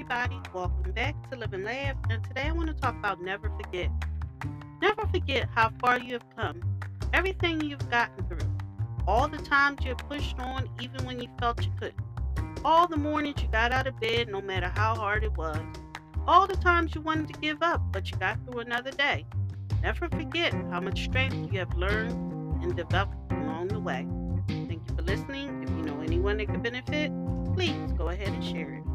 everybody. Welcome back to Live and Laugh. And today I want to talk about never forget. Never forget how far you have come, everything you've gotten through, all the times you pushed on even when you felt you couldn't, all the mornings you got out of bed no matter how hard it was, all the times you wanted to give up but you got through another day. Never forget how much strength you have learned and developed along the way. Thank you for listening. If you know anyone that could benefit, please go ahead and share it.